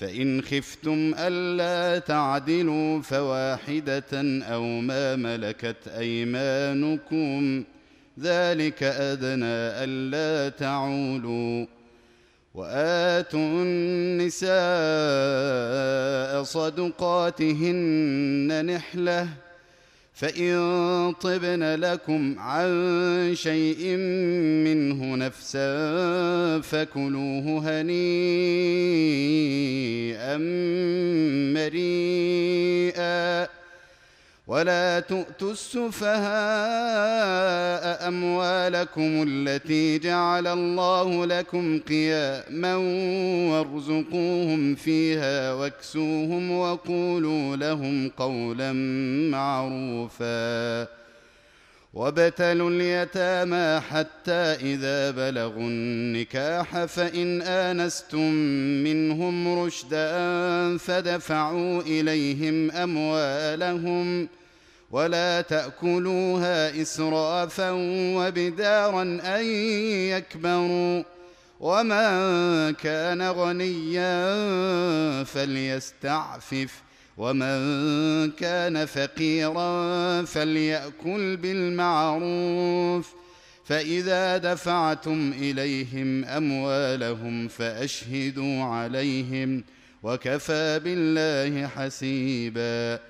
فإن خفتم ألا تعدلوا فواحدة أو ما ملكت أيمانكم ذلك أدنى ألا تعولوا وآتوا النساء صدقاتهن نحلة فان طبن لكم عن شيء منه نفسا فكلوه هنيئا مريئا ولا تؤتوا السفهاء اموالكم التي جعل الله لكم قياما وارزقوهم فيها واكسوهم وقولوا لهم قولا معروفا وابتلوا اليتامى حتى اذا بلغوا النكاح فان انستم منهم رشدا فدفعوا اليهم اموالهم ولا تأكلوها إسرافا وبدارا أن يكبروا ومن كان غنيا فليستعفف ومن كان فقيرا فليأكل بالمعروف فإذا دفعتم إليهم أموالهم فأشهدوا عليهم وكفى بالله حسيبا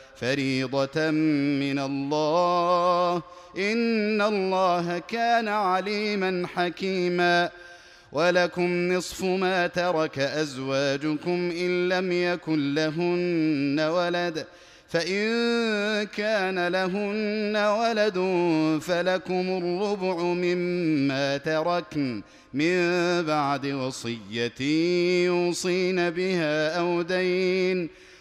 فريضة من الله. إن الله كان عليما حكيما. ولكم نصف ما ترك أزواجكم إن لم يكن لهن ولد. فإن كان لهن ولد فلكم الربع مما تركن من بعد وصية يوصين بها أو دين.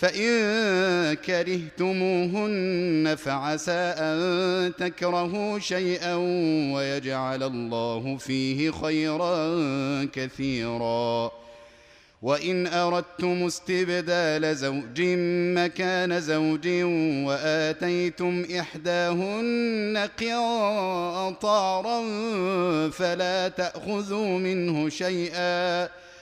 فإن كرهتموهن فعسى أن تكرهوا شيئا ويجعل الله فيه خيرا كثيرا. وإن أردتم استبدال زوج مكان زوج وآتيتم إحداهن قنطارا فلا تأخذوا منه شيئا.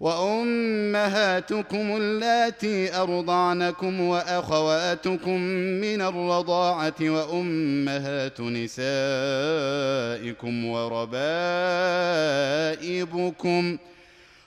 وأمهاتكم اللاتي أرضعنكم وأخواتكم من الرضاعة وأمهات نسائكم وربائبكم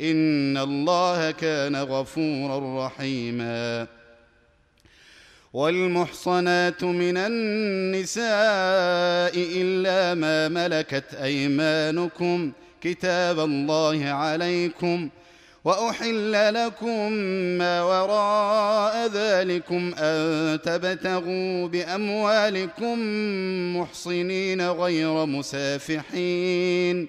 ان الله كان غفورا رحيما. والمحصنات من النساء الا ما ملكت ايمانكم. كتاب الله عليكم. واحل لكم ما وراء ذلكم ان تبتغوا باموالكم محصنين غير مسافحين.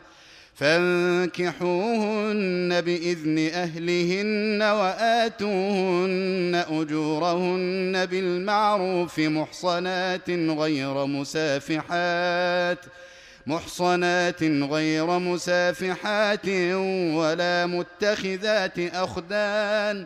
فانكحوهن بإذن أهلهن وآتوهن أجورهن بالمعروف محصنات غير مسافحات محصنات غير مسافحات ولا متخذات أخدان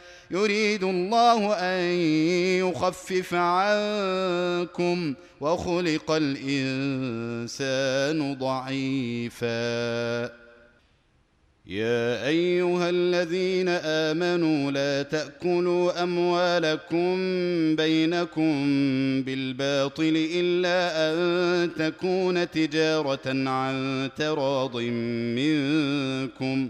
يريد الله أن يخفف عنكم وخلق الإنسان ضعيفا. يا أيها الذين آمنوا لا تأكلوا أموالكم بينكم بالباطل إلا أن تكون تجارة عن تراض منكم.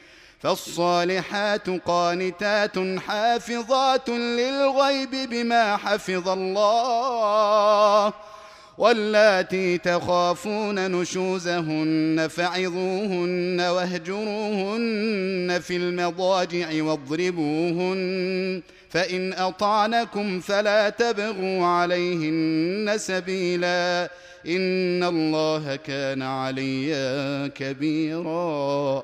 فالصالحات قانتات حافظات للغيب بما حفظ الله واللاتي تخافون نشوزهن فعظوهن واهجروهن في المضاجع واضربوهن فإن أطعنكم فلا تبغوا عليهن سبيلا إن الله كان عليا كبيرا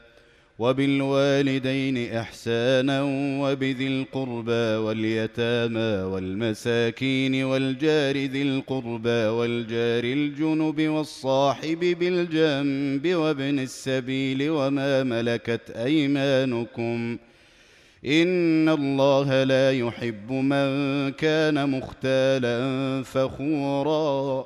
وبالوالدين إحسانا وبذي القربى واليتامى والمساكين والجار ذي القربى والجار الجنب والصاحب بالجنب وابن السبيل وما ملكت أيمانكم إن الله لا يحب من كان مختالا فخورا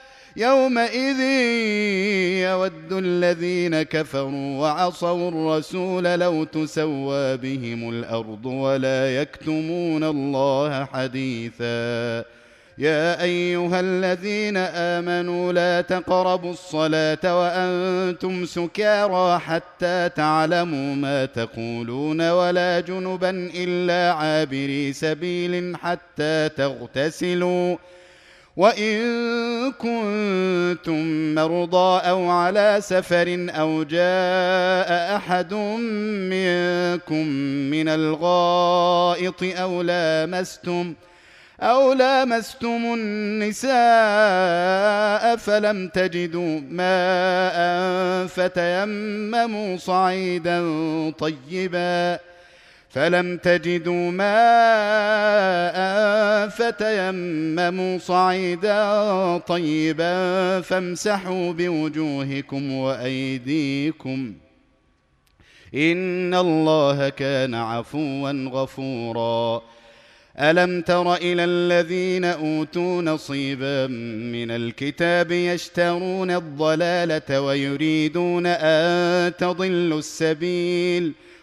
يومئذ يود الذين كفروا وعصوا الرسول لو تسوى بهم الأرض ولا يكتمون الله حديثا. يا أيها الذين آمنوا لا تقربوا الصلاة وأنتم سكارى حتى تعلموا ما تقولون ولا جنبا إلا عابري سبيل حتى تغتسلوا. وإن كنتم مرضى أو على سفر أو جاء أحد منكم من الغائط أو لامستم أو لامستم النساء فلم تجدوا ماء فتيمموا صعيدا طيبا فلم تجدوا ماء فتيمموا صعيدا طيبا فامسحوا بوجوهكم وايديكم ان الله كان عفوا غفورا. الم تر إلى الذين اوتوا نصيبا من الكتاب يشترون الضلاله ويريدون ان تضلوا السبيل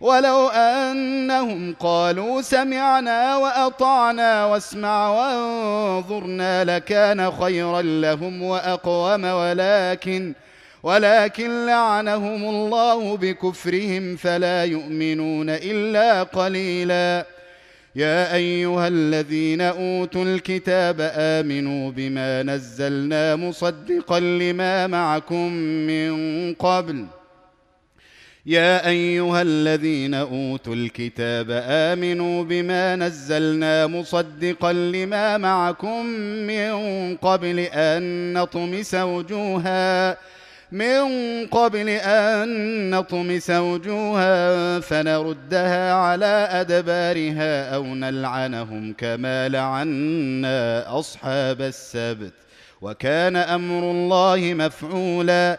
ولو أنهم قالوا سمعنا وأطعنا واسمع وانظرنا لكان خيرا لهم وأقوم ولكن ولكن لعنهم الله بكفرهم فلا يؤمنون إلا قليلا. يا أيها الذين أوتوا الكتاب آمنوا بما نزلنا مصدقا لما معكم من قبل. يا أيها الذين أوتوا الكتاب آمنوا بما نزلنا مصدقا لما معكم من قبل أن نطمس وجوها من قبل أن نطمس وجوها فنردها على أدبارها أو نلعنهم كما لعنا أصحاب السبت وكان أمر الله مفعولا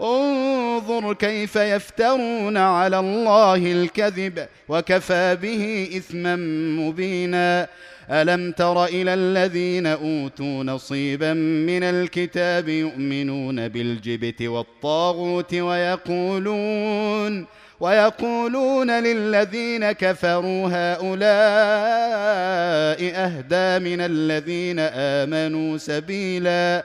انظر كيف يفترون على الله الكذب وكفى به إثما مبينا. ألم تر إلى الذين أوتوا نصيبا من الكتاب يؤمنون بالجبت والطاغوت ويقولون ويقولون للذين كفروا هؤلاء أهدى من الذين آمنوا سبيلا.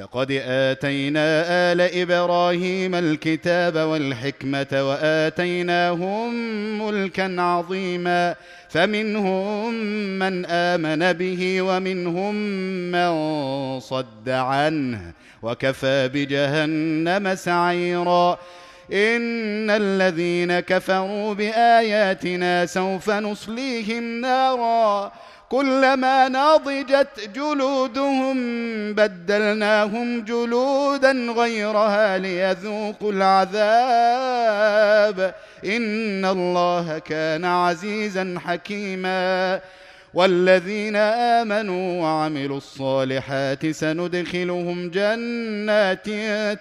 فقد آتينا آل إبراهيم الكتاب والحكمة وآتيناهم ملكا عظيما فمنهم من آمن به ومنهم من صد عنه وكفى بجهنم سعيرا إن الذين كفروا بآياتنا سوف نصليهم نارا كلما نضجت جلودهم بدلناهم جلودا غيرها ليذوقوا العذاب. إن الله كان عزيزا حكيما. والذين آمنوا وعملوا الصالحات سندخلهم جنات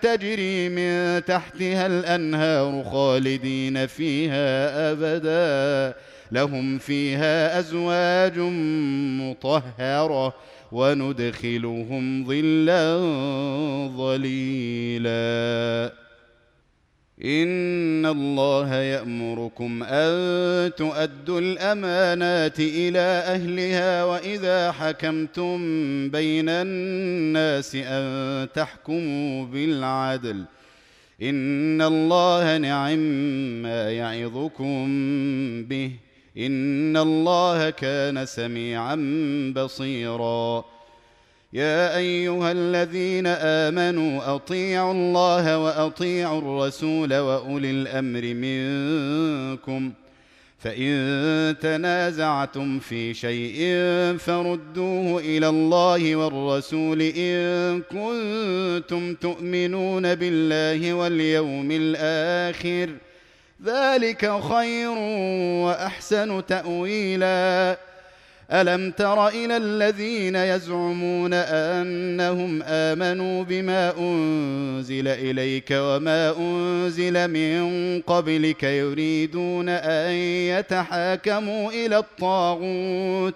تجري من تحتها الأنهار خالدين فيها أبدا. لهم فيها أزواج مطهرة وندخلهم ظلا ظليلا. إن الله يأمركم أن تؤدوا الأمانات إلى أهلها وإذا حكمتم بين الناس أن تحكموا بالعدل. إن الله نعم ما يعظكم به. إن الله كان سميعا بصيرا. يا أيها الذين آمنوا أطيعوا الله وأطيعوا الرسول وأولي الأمر منكم. فإن تنازعتم في شيء فردوه إلى الله والرسول إن كنتم تؤمنون بالله واليوم الآخر. ذلك خير وأحسن تأويلا. ألم تر إلى الذين يزعمون أنهم آمنوا بما أنزل إليك وما أنزل من قبلك يريدون أن يتحاكموا إلى الطاغوت؟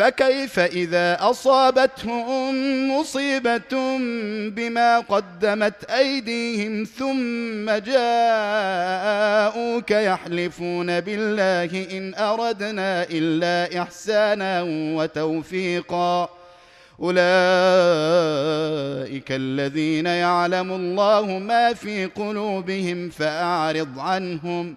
فكيف إذا أصابتهم مصيبة بما قدمت أيديهم ثم جاءوك يحلفون بالله إن أردنا إلا إحسانا وتوفيقا؟ أولئك الذين يعلم الله ما في قلوبهم فأعرض عنهم.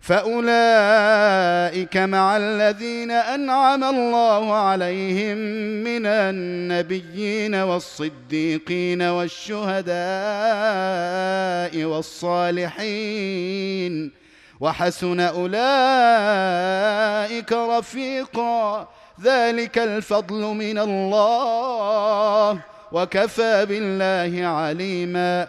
فأولئك مع الذين أنعم الله عليهم من النبيين والصديقين والشهداء والصالحين وحسن أولئك رفيقا ذلك الفضل من الله وكفى بالله عليما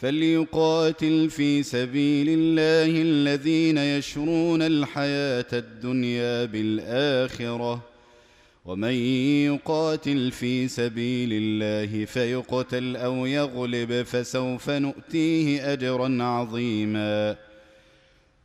فليقاتل في سبيل الله الذين يشرون الحياة الدنيا بالاخره ومن يقاتل في سبيل الله فيقتل أو يغلب فسوف نؤتيه اجرا عظيما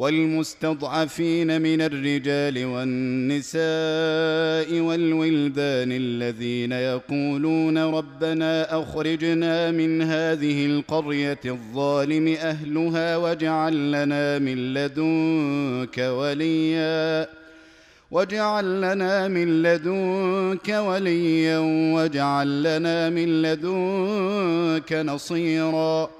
والمستضعفين من الرجال والنساء والولدان الذين يقولون ربنا أخرجنا من هذه القرية الظالم أهلها واجعل لنا من لدنك وليا واجعل لنا من لدنك وليا واجعل لنا من لدنك نصيرا.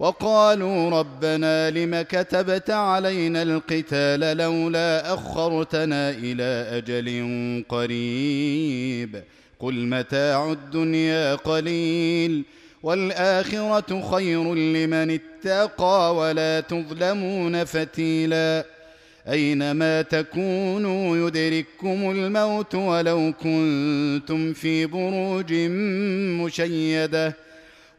وقالوا ربنا لم كتبت علينا القتال لولا أخرتنا إلى أجل قريب قل متاع الدنيا قليل والآخرة خير لمن اتقى ولا تظلمون فتيلا اينما تكونوا يدرككم الموت ولو كنتم في بروج مشيدة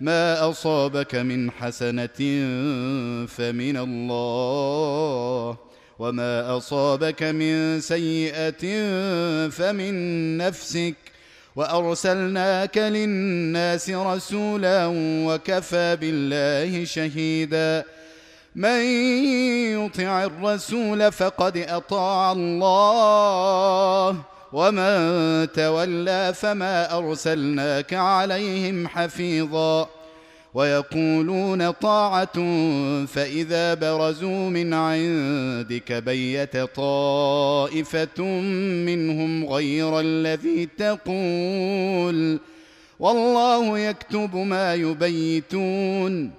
ما أصابك من حسنة فمن الله وما أصابك من سيئة فمن نفسك. وأرسلناك للناس رسولا وكفى بالله شهيدا. من يطع الرسول فقد أطاع الله. ومن تولى فما ارسلناك عليهم حفيظا ويقولون طاعه فاذا برزوا من عندك بيت طائفه منهم غير الذي تقول والله يكتب ما يبيتون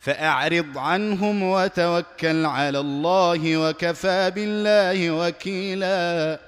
فاعرض عنهم وتوكل على الله وكفى بالله وكيلا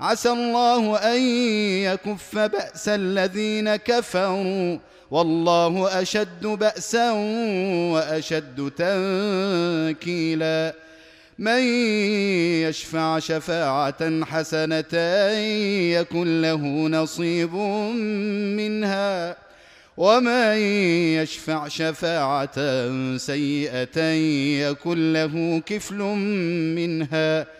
عسى الله أن يكف بأس الذين كفروا والله أشد بأسا وأشد تنكيلا. من يشفع شفاعة حسنة يكن له نصيب منها. ومن يشفع شفاعة سيئة يكن له كفل منها.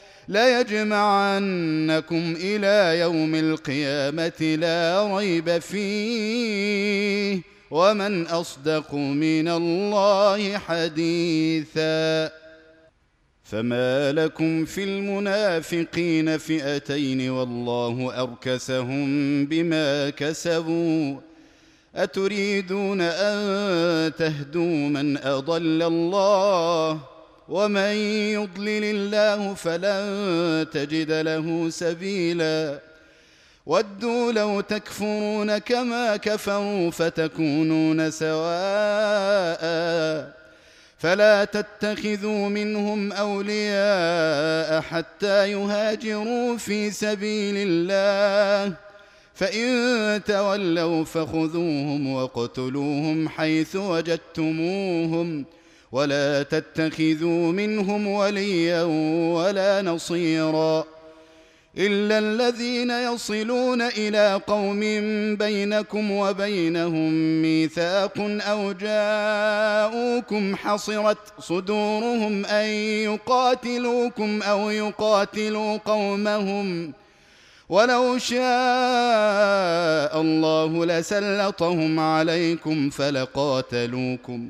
ليجمعنكم إلى يوم القيامة لا ريب فيه ومن أصدق من الله حديثا. فما لكم في المنافقين فئتين والله أركسهم بما كسبوا. أتريدون أن تهدوا من أضل الله ومن يضلل الله فلن تجد له سبيلا. ودوا لو تكفرون كما كفروا فتكونون سواء. فلا تتخذوا منهم أولياء حتى يهاجروا في سبيل الله. فإن تولوا فخذوهم واقتلوهم حيث وجدتموهم. ولا تتخذوا منهم وليا ولا نصيرا إلا الذين يصلون إلى قوم بينكم وبينهم ميثاق أو جاءوكم حصرت صدورهم أن يقاتلوكم أو يقاتلوا قومهم ولو شاء الله لسلطهم عليكم فلقاتلوكم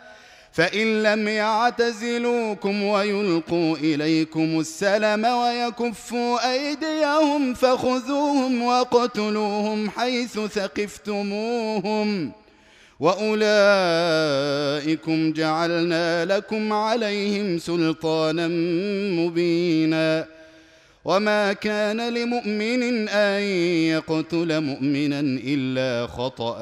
فإن لم يعتزلوكم ويلقوا إليكم السلم ويكفوا أيديهم فخذوهم واقتلوهم حيث ثقفتموهم وأولئكم جعلنا لكم عليهم سلطانا مبينا وما كان لمؤمن أن يقتل مؤمنا إلا خطأ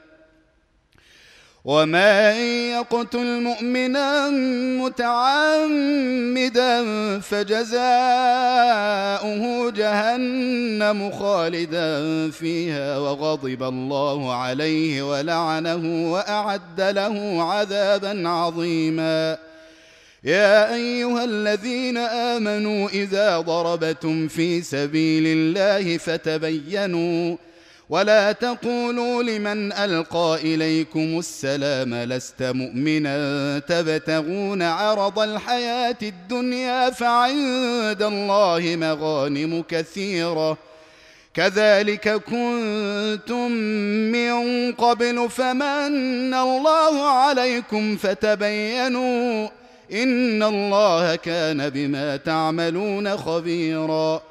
ومن يقتل مؤمنا متعمدا فجزاؤه جهنم خالدا فيها وغضب الله عليه ولعنه واعد له عذابا عظيما. يا ايها الذين امنوا اذا ضربتم في سبيل الله فتبينوا ولا تقولوا لمن ألقى إليكم السلام لست مؤمنا تبتغون عرض الحياة الدنيا فعند الله مغانم كثيرة. كذلك كنتم من قبل فمن الله عليكم فتبينوا إن الله كان بما تعملون خبيرا.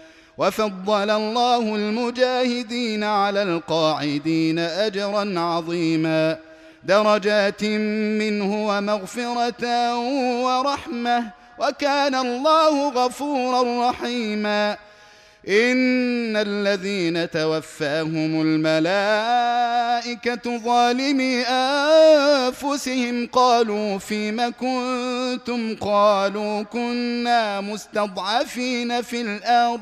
وفضل الله المجاهدين على القاعدين أجرا عظيما. درجات منه ومغفرة ورحمة. وكان الله غفورا رحيما. إن الذين توفاهم الملائكة ظالمي أنفسهم قالوا فيم كنتم؟ قالوا كنا مستضعفين في الأرض.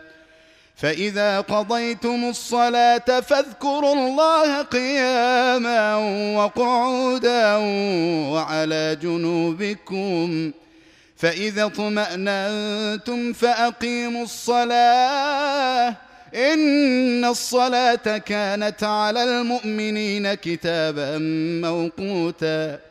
فإذا قضيتم الصلاة فاذكروا الله قياما وقعودا وعلى جنوبكم. فإذا اطمأننتم فأقيموا الصلاة. إن الصلاة كانت على المؤمنين كتابا موقوتا.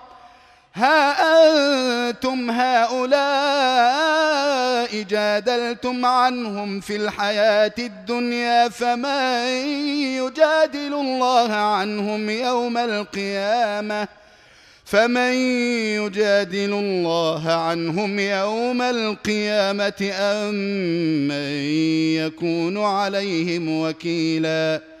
ها أنتم هؤلاء جادلتم عنهم في الحياة الدنيا فمن يجادل الله عنهم يوم القيامة؟ فمن يجادل الله عنهم يوم القيامة أم من يكون عليهم وكيلاً؟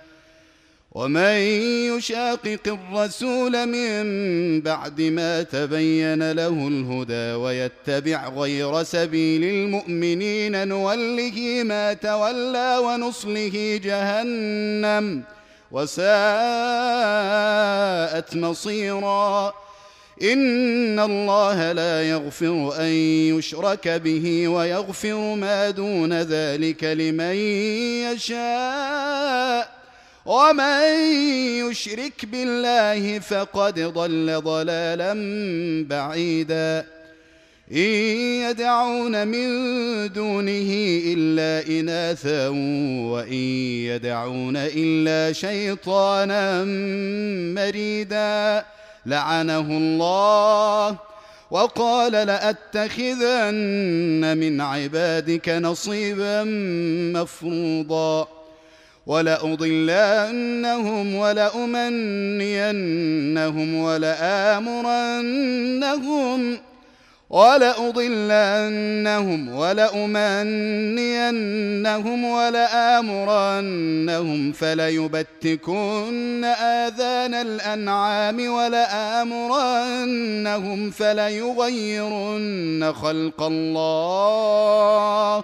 ومن يشاقق الرسول من بعد ما تبين له الهدى ويتبع غير سبيل المؤمنين نوله ما تولى ونصله جهنم وساءت مصيرا. إن الله لا يغفر أن يشرك به ويغفر ما دون ذلك لمن يشاء. ومن يشرك بالله فقد ضل ضلالا بعيدا. إن يدعون من دونه إلا اناثا وإن يدعون إلا شيطانا مريدا. لعنه الله وقال لأتخذن من عبادك نصيبا مفروضا. ولأضلنهم ولأمنينهم ولآمرنهم ولأضلنهم ولأمنينهم ولآمرنهم فليبتكن آذان الأنعام ولآمرنهم فليغيرن خلق الله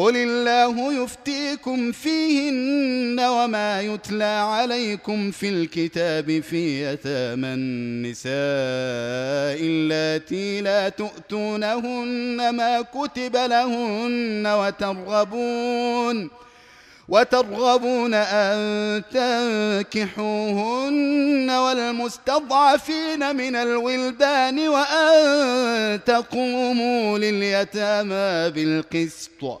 قل الله يفتيكم فيهن وما يتلى عليكم في الكتاب في يتامى النساء اللاتي لا تؤتونهن ما كتب لهن وترغبون وترغبون أن تنكحوهن والمستضعفين من الولدان وأن تقوموا لليتامى بالقسط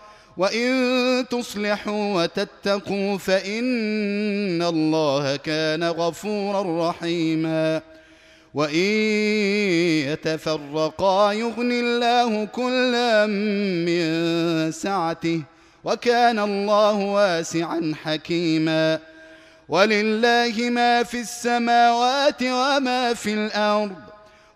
وان تصلحوا وتتقوا فان الله كان غفورا رحيما وان يتفرقا يغني الله كلا من سعته وكان الله واسعا حكيما ولله ما في السماوات وما في الأرض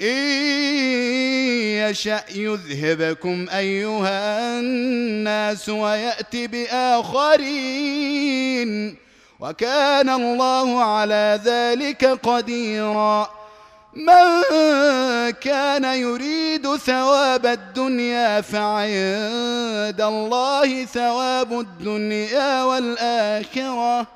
إن يشأ يذهبكم أيها الناس ويأت بآخرين وكان الله على ذلك قديرا. من كان يريد ثواب الدنيا فعند الله ثواب الدنيا والآخرة.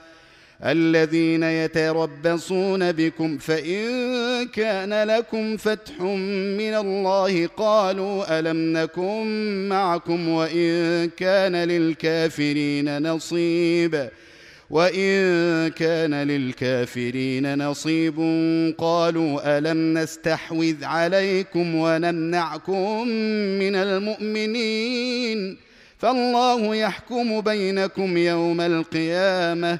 الذين يتربصون بكم فإن كان لكم فتح من الله قالوا ألم نكن معكم وإن كان للكافرين نصيب وإن كان للكافرين نصيب قالوا ألم نستحوذ عليكم ونمنعكم من المؤمنين فالله يحكم بينكم يوم القيامة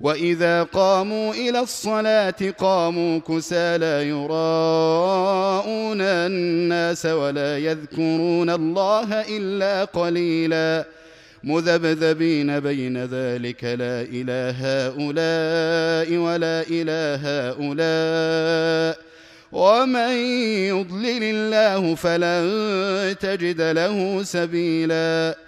واذا قاموا إلى الصلاه قاموا كسى لا يراءون الناس ولا يذكرون الله الا قليلا مذبذبين بين ذلك لا إله هؤلاء ولا إله هؤلاء ومن يضلل الله فلن تجد له سبيلا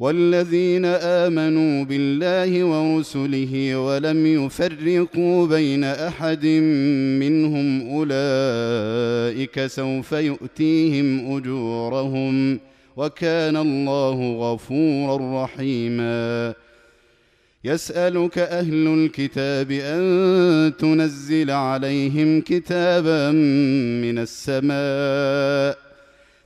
والذين آمنوا بالله ورسله ولم يفرقوا بين أحد منهم أولئك سوف يؤتيهم أجورهم وكان الله غفورا رحيما. يسألك أهل الكتاب أن تنزل عليهم كتابا من السماء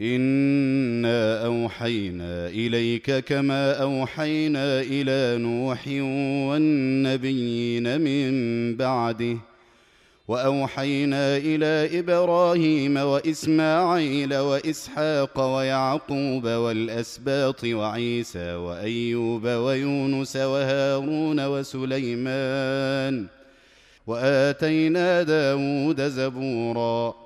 انا اوحينا اليك كما اوحينا إلى نوح والنبيين من بعده واوحينا إلى إبراهيم واسماعيل واسحاق ويعقوب والاسباط وعيسى وايوب ويونس وهارون وسليمان واتينا داود زبورا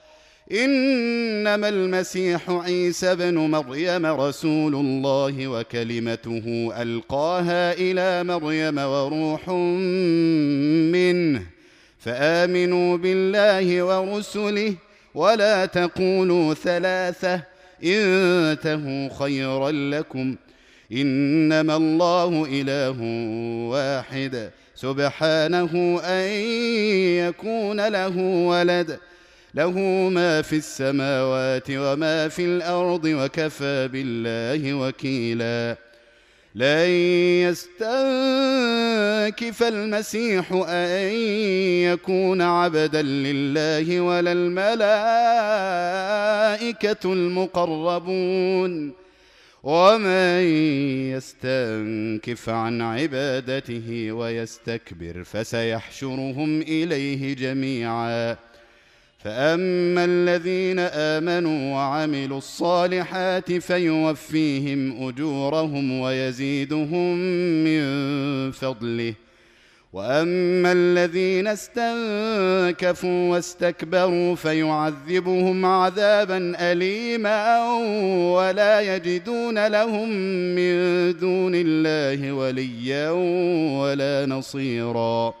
إنما المسيح عيسى بن مريم رسول الله وكلمته ألقاها إلى مريم وروح منه فآمنوا بالله ورسله ولا تقولوا ثلاثة انتهوا خيرا لكم. إنما الله إله واحد سبحانه أن يكون له ولد. له ما في السماوات وما في الأرض وكفى بالله وكيلا. لن يستنكف المسيح أن يكون عبدا لله ولا الملائكة المقربون. ومن يستنكف عن عبادته ويستكبر فسيحشرهم إليه جميعا. فاما الذين امنوا وعملوا الصالحات فيوفيهم اجورهم ويزيدهم من فضله. واما الذين استنكفوا واستكبروا فيعذبهم عذابا اليما ولا يجدون لهم من دون الله وليا ولا نصيرا.